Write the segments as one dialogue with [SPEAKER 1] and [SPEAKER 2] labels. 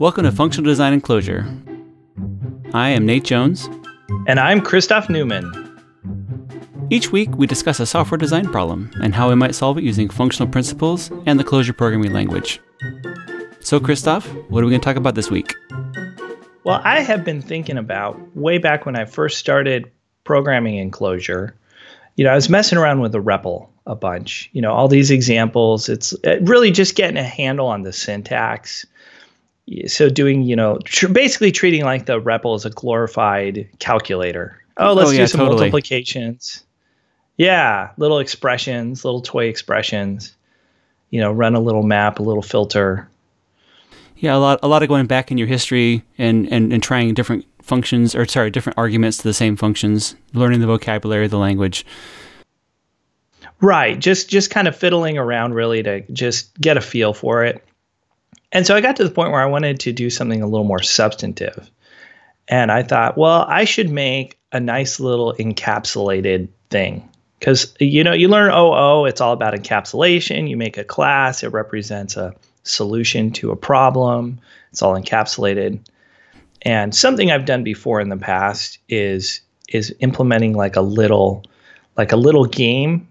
[SPEAKER 1] Welcome to Functional Design and Clojure. I am Nate Jones.
[SPEAKER 2] And I'm Christoph Neumann.
[SPEAKER 1] Each week, we discuss a software design problem and how we might solve it using functional principles and the Clojure programming language. So, Christoph, what are we going to talk about this week?
[SPEAKER 2] Well, I have been thinking about way back when I first started programming in Clojure. You know, I was messing around with the REPL a bunch. You know, all these examples. It's really just getting a handle on the syntax. So doing, you know, tr- basically treating like the REPL as a glorified calculator. Oh, let's oh, yeah, do some totally. multiplications. Yeah, little expressions, little toy expressions. You know, run a little map, a little filter.
[SPEAKER 1] Yeah, a lot, a lot of going back in your history and, and, and trying different functions, or sorry, different arguments to the same functions, learning the vocabulary, the language.
[SPEAKER 2] Right, just just kind of fiddling around really to just get a feel for it. And so I got to the point where I wanted to do something a little more substantive. And I thought, well, I should make a nice little encapsulated thing because you know you learn OO, it's all about encapsulation. You make a class, it represents a solution to a problem. It's all encapsulated. And something I've done before in the past is is implementing like a little like a little game,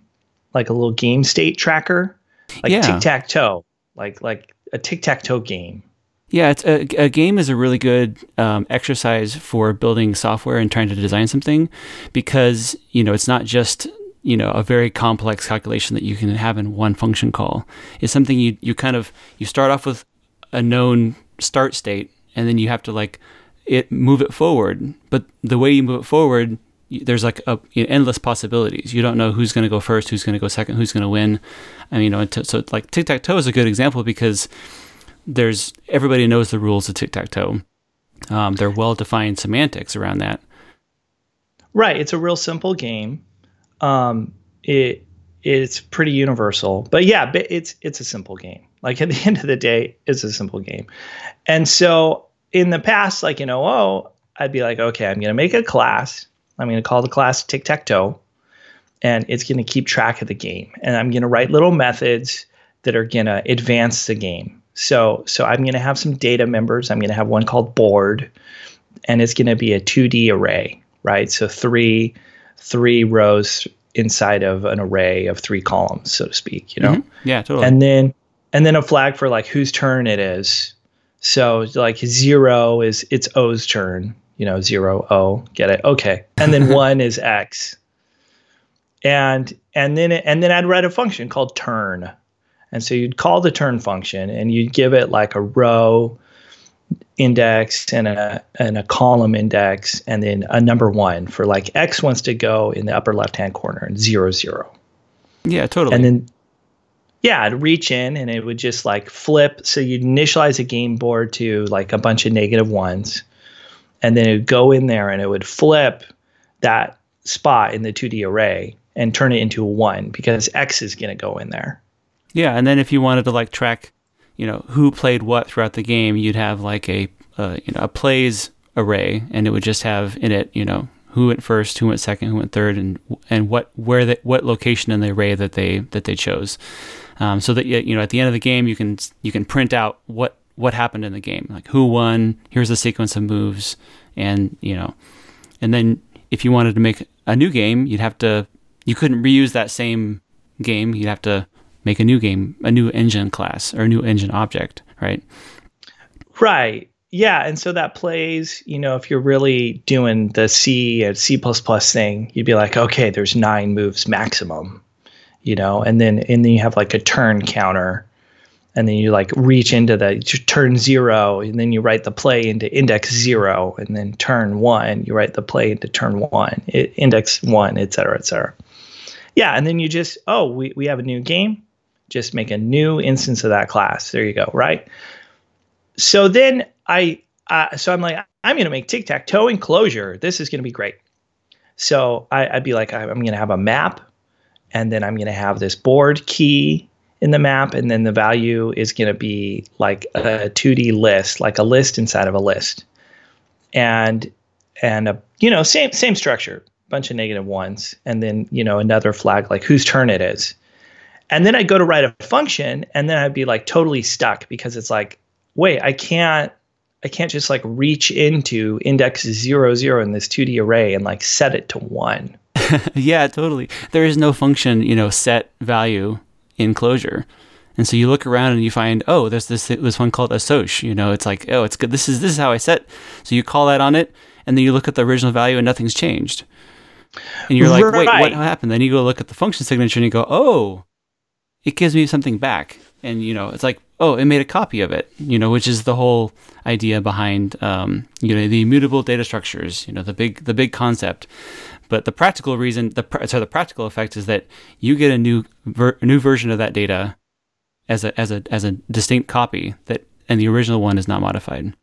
[SPEAKER 2] like a little game state tracker, like yeah. tic tac toe, like like a tic tac toe game.
[SPEAKER 1] Yeah, it's a, a game is a really good um, exercise for building software and trying to design something because you know it's not just you know a very complex calculation that you can have in one function call. It's something you you kind of you start off with a known start state and then you have to like it move it forward. But the way you move it forward, there's like a, you know, endless possibilities. You don't know who's going to go first, who's going to go second, who's going to win. I mean, you know, so like tic tac toe is a good example because there's everybody knows the rules of tic tac toe. Um, they're well defined semantics around that.
[SPEAKER 2] Right. It's a real simple game um, it it's pretty universal. But yeah, it's it's a simple game. Like at the end of the day, it's a simple game. And so in the past, like in OO, I'd be like, okay, I'm gonna make a class. I'm gonna call the class tic tac toe, and it's gonna keep track of the game. And I'm gonna write little methods that are gonna advance the game. So so I'm gonna have some data members. I'm gonna have one called board, and it's gonna be a 2D array, right? So three three rows inside of an array of three columns, so to speak, you know?
[SPEAKER 1] Mm-hmm. Yeah, totally.
[SPEAKER 2] And then and then a flag for like whose turn it is. So like zero is it's O's turn, you know, zero O, get it? Okay. And then one is X. And and then and then I'd write a function called turn. And so you'd call the turn function and you'd give it like a row index and a and a column index and then a number one for like x wants to go in the upper left hand corner and zero zero.
[SPEAKER 1] Yeah, totally.
[SPEAKER 2] And then yeah, I'd reach in and it would just like flip. So you'd initialize a game board to like a bunch of negative ones. And then it would go in there and it would flip that spot in the 2D array and turn it into a one because X is going to go in there.
[SPEAKER 1] Yeah. And then if you wanted to like track you know who played what throughout the game, you'd have like a uh, you know a plays array, and it would just have in it you know who went first, who went second, who went third, and and what where the, what location in the array that they that they chose, um, so that you know at the end of the game you can you can print out what what happened in the game, like who won. Here's the sequence of moves, and you know, and then if you wanted to make a new game, you'd have to you couldn't reuse that same game. You'd have to make a new game, a new engine class or a new engine object, right?
[SPEAKER 2] Right. Yeah, and so that plays, you know, if you're really doing the C and C++ thing, you'd be like, okay, there's nine moves maximum, you know, and then and then you have like a turn counter, and then you like reach into the turn zero, and then you write the play into index zero, and then turn one, you write the play into turn one, it, index one, et cetera, et cetera. Yeah, and then you just, oh, we, we have a new game just make a new instance of that class. There you go, right? So then I, uh, so I'm like, I'm going to make tic tac toe in Clojure. This is going to be great. So I, would be like, I'm going to have a map, and then I'm going to have this board key in the map, and then the value is going to be like a 2D list, like a list inside of a list, and and a you know same same structure, bunch of negative ones, and then you know another flag like whose turn it is and then I'd go to write a function and then I'd be like totally stuck because it's like, wait, I can't I can't just like reach into index zero zero in this 2D array and like set it to one.
[SPEAKER 1] yeah, totally. There is no function, you know, set value in Clojure. And so you look around and you find, oh, there's this this one called a assoc. You know, it's like, oh, it's good. This is this is how I set. So you call that on it, and then you look at the original value and nothing's changed. And you're like, right. wait, what happened? Then you go look at the function signature and you go, oh, it gives me something back. And you know, it's like, oh, it made a copy of it. You know, which is the whole idea behind um, you know the immutable data structures. You know, the big the big concept. But the practical reason, the so the practical effect is that you get a new ver- new version of that data as a as a as a distinct copy that and the original one is not modified.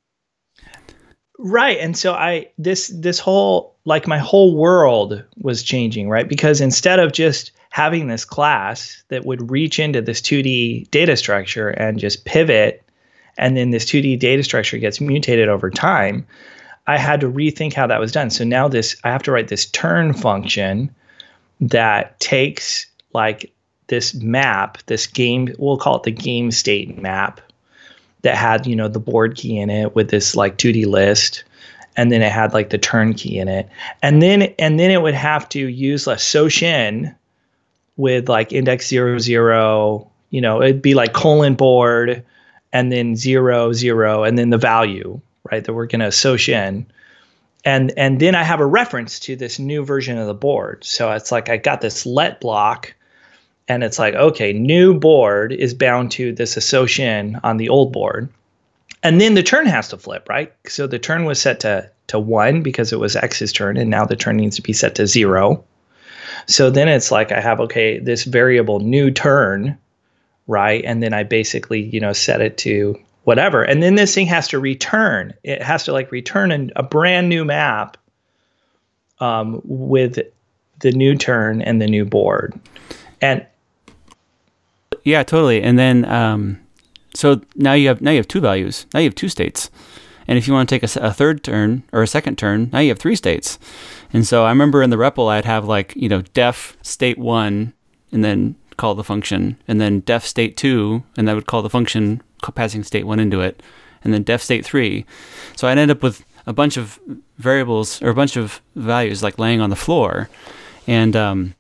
[SPEAKER 2] Right. And so I this this whole like my whole world was changing, right? Because instead of just having this class that would reach into this 2D data structure and just pivot and then this 2D data structure gets mutated over time, I had to rethink how that was done. So now this I have to write this turn function that takes like this map, this game, we'll call it the game state map that had, you know, the board key in it with this like 2D list. And then it had like the turn key in it. And then and then it would have to use assoc-in with like index zero zero, you know, it'd be like colon board and then zero zero and then the value, right? That we're gonna assoc-in and and then I have a reference to this new version of the board. So it's like I got this let block and it's like okay new board is bound to this association on the old board and then the turn has to flip right so the turn was set to to one because it was x's turn and now the turn needs to be set to zero so then it's like i have okay this variable new turn right and then i basically you know set it to whatever and then this thing has to return it has to like return an, a brand new map um, with the new turn and the new board and
[SPEAKER 1] yeah, totally. And then um, so now you have now you have two values. Now you have two states. And if you want to take a, a, third turn or a second turn, now you have three states. And so I remember in the REPL, I'd have like, you know, def state one and then call the function, and then def state two, and that would call the function passing state one into it, and then def state three. So I'd end up with a bunch of variables or a bunch of values like laying on the floor. And, um,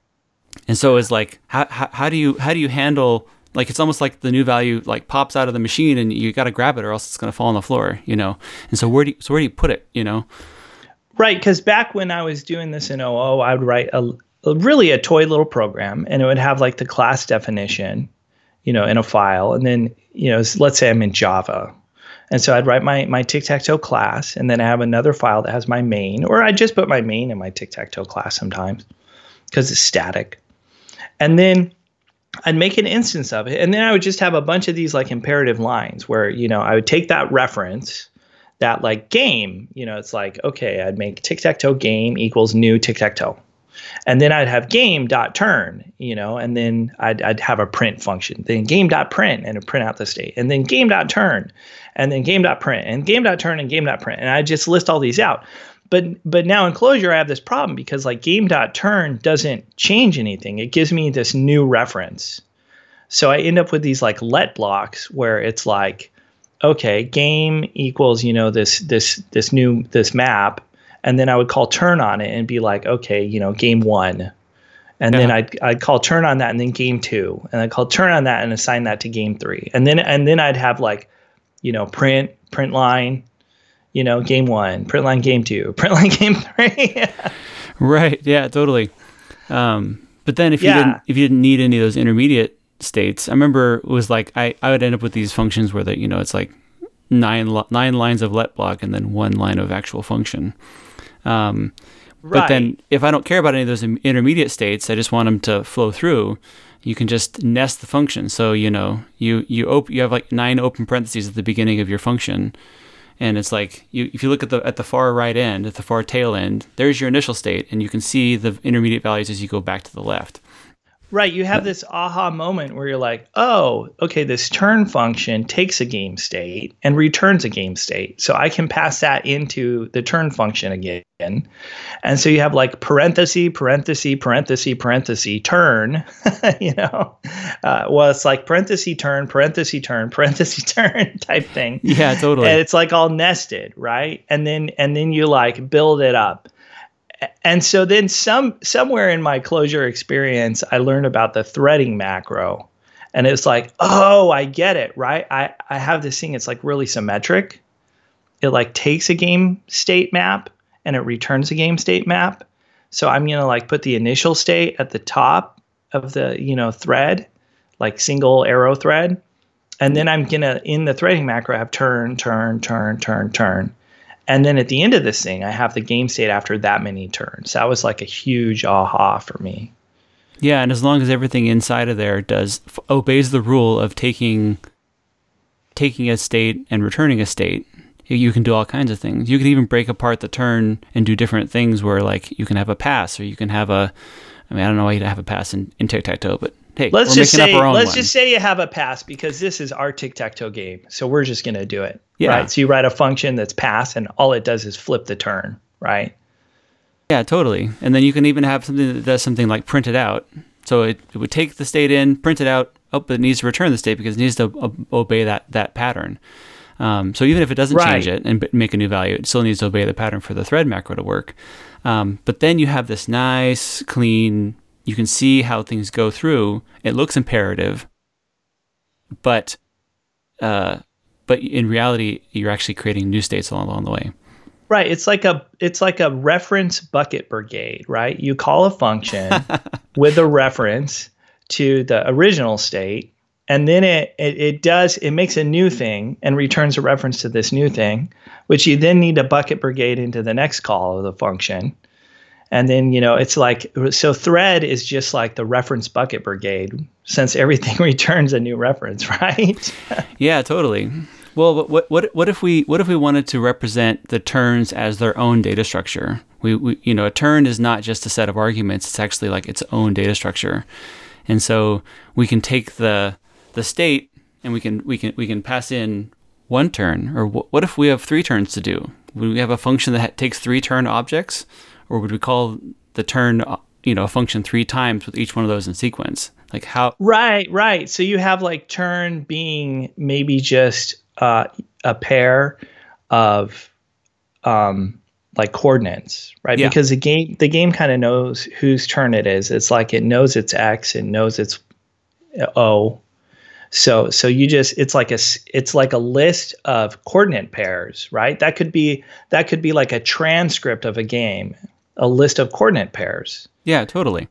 [SPEAKER 1] and so it's like, how, how, how do you, how do you handle like it's almost like the new value like pops out of the machine and you got to grab it or else it's going to fall on the floor you know and so where do you, so where do you put it you know
[SPEAKER 2] right because back when i was doing this in oo i would write a, really a toy little program and it would have like the class definition you know in a file. And then you know let's say i'm in java. And so i'd write my my tic-tac-toe class and then i have another file that has my main or i just put my main in my tic-tac-toe class sometimes because it's static. And then I'd make an instance of it, and then I would just have a bunch of these like imperative lines where you know I would take that reference, that like game, you know, it's like okay, I'd make tic tac toe game equals new tic tac toe, and then I'd have game dot turn, you know, and then I'd I'd have a print function, then game dot print and print out the state, and then game dot turn, and then game dot print, and game dot turn and game dot print, and I just list all these out. But but now in Clojure I have this problem because like game.turn doesn't change anything. It gives me this new reference. So I end up with these like let blocks where it's like, okay, game equals, you know, this this this new this map. And then I would call turn on it and be like, okay, you know, game one. And yeah. then I'd, I'd call turn on that and then game two. And I'd call turn on that and assign that to game three. And then and then I'd have like, you know, print, print line, you know, game one, print line game two, print line game three.
[SPEAKER 1] right. Yeah, totally. Um, but then if you didn't if you didn't need any of those intermediate states, I remember it was like I, I would end up with these functions where that you know it's like nine nine lines of let block and then one line of actual function. Um, right. But then if I don't care about any of those intermediate states, I just want them to flow through. You can just nest the function. So you know you you op- you have like nine open parentheses at the beginning of your function and it's like you, if you look at the at the far right end, at the far tail end, there's your initial state, and you can see the intermediate values as you go back to the left.
[SPEAKER 2] Right. You have this aha moment where you're like, oh, okay, this turn function takes a game state and returns a game state. So I can pass that into the turn function again. And so you have like parenthesis, parenthesis, parenthesis, parenthesis, turn, you know? Uh, well, it's like parenthesis, turn, parenthesis, turn, parenthesis, turn type thing.
[SPEAKER 1] Yeah, totally.
[SPEAKER 2] And it's like all nested, right? And then and then you like build it up and so then some somewhere in my Clojure experience i learned about the threading macro. And it's like oh i get it right? I i have this thing it's like really symmetric. It like takes a game state map and it returns a game state map. So i'm going to like put the initial state at the top of the you know thread like single arrow thread. And then i'm going to in the threading macro have turn turn turn turn turn and then at the end of this thing, I have the game state after that many turns. That was like a huge aha for me.
[SPEAKER 1] Yeah, and as long as everything inside of there does obeys the rule of taking taking a state and returning a state, you can do all kinds of things. You can even break apart the turn and do different things where like you can have a pass or you can have a I mean I don't know why you'd have a pass in, in tic tac toe, but hey,
[SPEAKER 2] let's just say let's one. just say you have a pass because this is our tic tac toe game, so we're just going to do it. Yeah. Right. So you write a function that's pass, and all it does is flip the turn. Right.
[SPEAKER 1] Yeah, totally. And then you can even have something that does something like print it out. So it, it would take the state in, print it out. Oh, but it needs to return the state because it needs to obey that that pattern. Um, so even if it doesn't right. change it and make a new value, it still needs to obey the pattern for the thread macro to work. Um, but then you have this nice, clean you can see how things go through. It looks imperative, but uh, but in reality, you're actually creating new states along, along the way.
[SPEAKER 2] Right. It's like a it's like a reference bucket brigade, right? You call a function with a reference to the original state, and then it, it it does it makes a new thing and returns a reference to this new thing, which you then need to bucket brigade into the next call of the function and then you know it's like so thread is just like the reference bucket brigade since everything returns a new reference right?
[SPEAKER 1] Yeah totally. Well what what what if we what if we wanted to represent the turns as their own data structure? We, we you know a turn is not just a set of arguments it's actually like its own data structure. And so we can take the the state and we can we can we can pass in one turn or what if we have three turns to do? Would we have a function that takes three turn objects or would we call the turn uh, you know a function three times with each one of those in sequence like how
[SPEAKER 2] right right so you have like turn being maybe just uh, a pair of um, like coordinates right yeah. because the game the game kind of knows whose turn it is it's like it knows it's x and knows it's o so so you just it's like a it's like a list of coordinate pairs right that could be that could be like a transcript of a game a list of coordinate pairs.
[SPEAKER 1] Yeah, totally.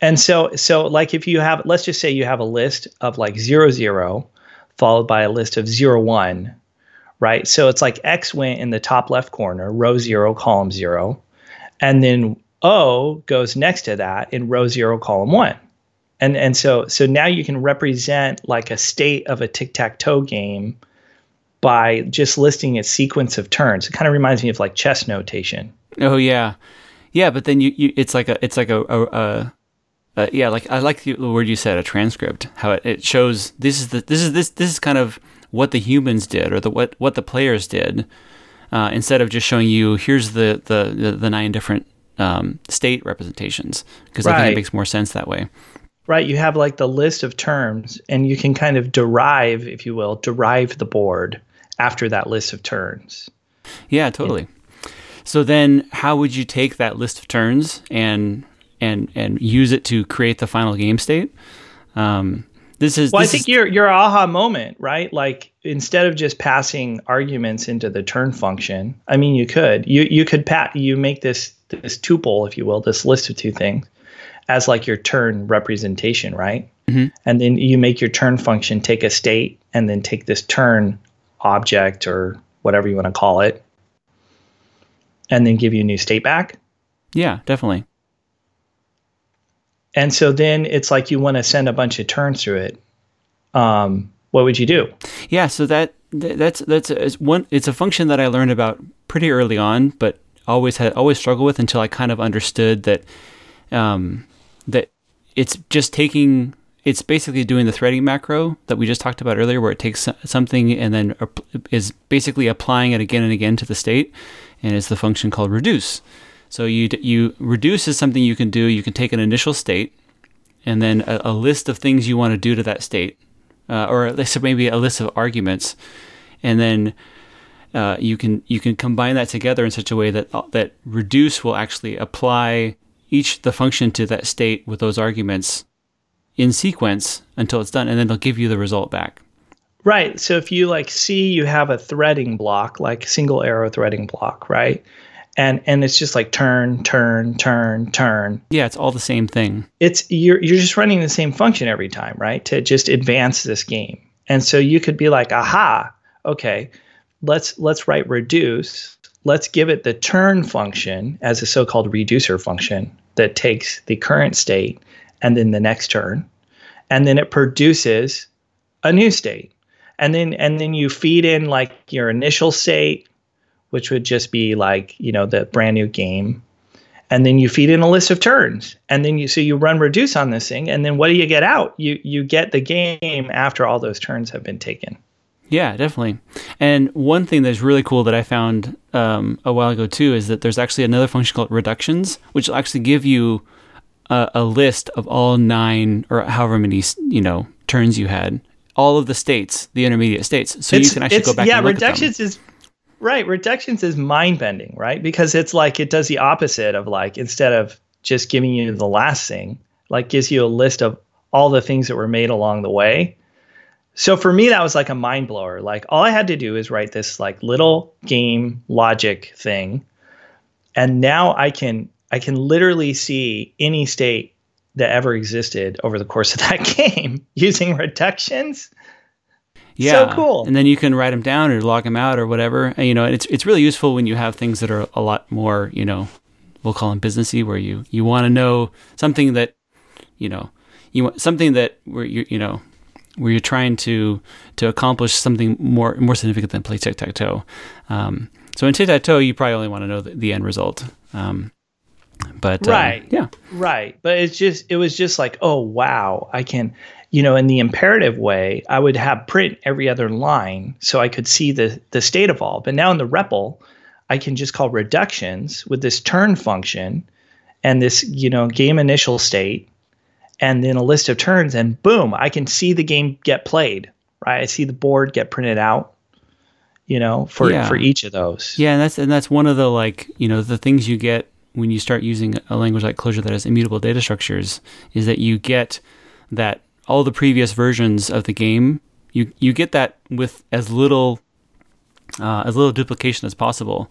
[SPEAKER 2] And so so like if you have let's just say you have a list of like zero zero followed by a list of zero one, right? So it's like X went in the top left corner, row zero, column zero, and then O goes next to that in row zero, column one. And and so so now you can represent like a state of a tic-tac-toe game by just listing a sequence of turns. It kind of reminds me of like chess notation.
[SPEAKER 1] Oh yeah, yeah. But then you, you it's like a it's like a, a, a, a yeah. Like I like the word you said, a transcript. How it, it shows this is the this is this this is kind of what the humans did or the what what the players did. Uh, instead of just showing you here's the the the, the nine different um, state representations because right. I think it makes more sense that way.
[SPEAKER 2] Right, you have like the list of terms, and you can kind of derive, if you will, derive the board after that list of turns.
[SPEAKER 1] Yeah, totally. So then, how would you take that list of turns and and and use it to create the final game state? Um, this is.
[SPEAKER 2] Well,
[SPEAKER 1] this
[SPEAKER 2] I think is, your your aha moment, right? Like instead of just passing arguments into the turn function, I mean, you could you you could pat you make this this tuple, if you will, this list of two things as like your turn representation, right? Mm-hmm. And then you make your turn function take a state and then take this turn object or whatever you want to call it and then give you a new state back.
[SPEAKER 1] Yeah, definitely.
[SPEAKER 2] And so then it's like you want to send a bunch of turns through it. Um, what would you do?
[SPEAKER 1] Yeah, so that that's that's it's one. It's a function that I learned about pretty early on, but always had always struggled with until I kind of understood that um, that it's just taking it's basically doing the threading macro that we just talked about earlier, where it takes something and then is basically applying it again and again to the state, and it's the function called reduce. So you you reduce is something you can do. You can take an initial state, and then a, a list of things you want to do to that state, uh, or at least maybe a list of arguments, and then uh, you can you can combine that together in such a way that uh, that reduce will actually apply each the function to that state with those arguments in sequence until it's done, and then it'll give you the result back.
[SPEAKER 2] Right. So if you like see you have a threading block, like single arrow threading block, right? And and it's just like turn, turn, turn, turn.
[SPEAKER 1] Yeah, it's all the same thing.
[SPEAKER 2] It's you're you're just running the same function every time, right? To just advance this game. And so you could be like, aha, okay, let's let's write reduce. Let's give it the turn function as a so-called reducer function that takes the current state and then the next turn and then it produces a new state and then and then you feed in like your initial state which would just be like you know the brand new game. And then you feed in a list of turns. And then you so you run reduce on this thing. And then what do you get out? You you get the game after all those turns have been taken.
[SPEAKER 1] Yeah definitely. And one thing that's really cool that i found um, a while ago too is that there's actually another function called reductions which will actually give you a, a list of all nine or however many you know turns you had, all of the states, the intermediate states, so it's, you can actually go back. Yeah,
[SPEAKER 2] reductions is right. Reductions is mind bending, right? Because it's like it does the opposite of like instead of just giving you the last thing, like gives you a list of all the things that were made along the way. So for me, that was like a mind blower. Like all I had to do is write this like little game logic thing, and now I can I can literally see any state that ever existed over the course of that game using reductions.
[SPEAKER 1] Yeah,
[SPEAKER 2] so cool.
[SPEAKER 1] And then you can write them down or log them out or whatever. And, you know, it's it's really useful when you have things that are a lot more, you know, we'll call them businessy, where you you want to know something that, you know, you want something that where you you know where you're trying to to accomplish something more more significant than play tic tac toe. Um, so in tic tac toe, you probably only want to know the, the end result. Um, but
[SPEAKER 2] um, right,
[SPEAKER 1] um, yeah,
[SPEAKER 2] right. But it's just it was just like, oh wow, I can, you know, in the imperative way, I would have print every other line so I could see the the state evolve. But now in the REPL, I can just call reductions with this turn function and this you know game initial state and then a list of turns and boom i can see the game get played right i see the board get printed out you know for yeah. for each of those
[SPEAKER 1] yeah and that's and that's one of the like you know the things you get when you start using a language like Clojure that has immutable data structures is that you get that all the previous versions of the game you you get that with as little uh, as little duplication as possible.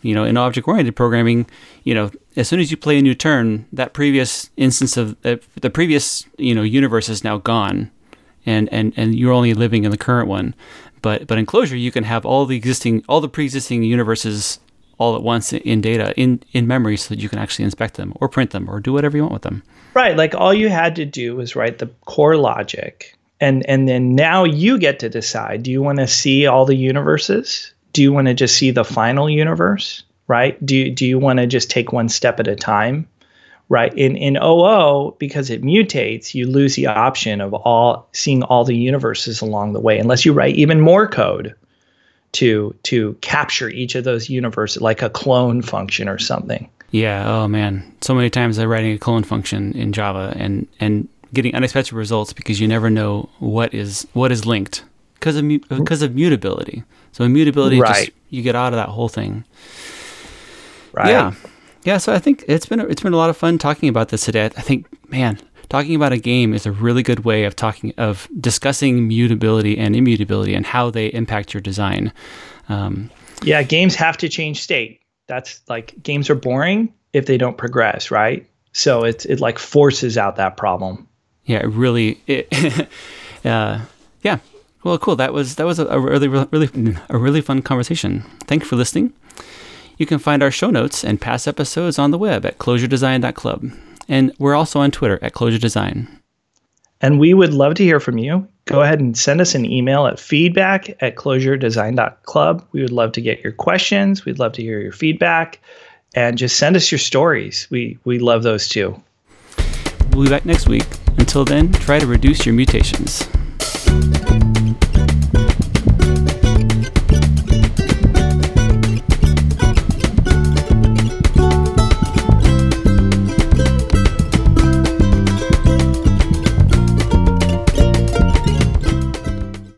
[SPEAKER 1] You know, in object-oriented programming, you know, as soon as you play a new turn, that previous instance of uh, the previous you know universe is now gone, and and and you're only living in the current one. But but in Clojure, you can have all the existing all the pre-existing universes all at once in data in in memory so that you can actually inspect them or print them or do whatever you want with them.
[SPEAKER 2] Right like all you had to do was write the core logic and and then now you get to decide do you want to see all the universes? Do you want to just see the final universe right? Do you, do you want to just take one step at a time right? In in oo because it mutates you lose the option of all seeing all the universes along the way unless you write even more code to to capture each of those universes like a clone function or something.
[SPEAKER 1] Yeah. Oh man, so many times I'm writing a clone function in Java and and getting unexpected results because you never know what is what is linked because of because mm-hmm. of mutability. So immutability, right. just you get out of that whole thing.
[SPEAKER 2] Right.
[SPEAKER 1] Yeah. Yeah. So I think it's been it's been a lot of fun talking about this today. I think, man, talking about a game is a really good way of talking of discussing mutability and immutability and how they impact your design. Um,
[SPEAKER 2] yeah, games have to change state. That's like games are boring if they don't progress, right? So it it like forces out that problem.
[SPEAKER 1] Yeah, it really. It, uh, yeah. Well, cool. That was that was a, really really a really fun conversation. Thanks for listening. You can find our show notes and past episodes on the web at clojuredesign.club. And we're also on Twitter at Clojure Design.
[SPEAKER 2] And we would love to hear from you. Go ahead and send us an email at feedback at clojuredesign.club. We would love to get your questions. We'd love to hear your feedback. And just send us your stories. We we love those too.
[SPEAKER 1] We'll be back next week. Until then, try to reduce your mutations.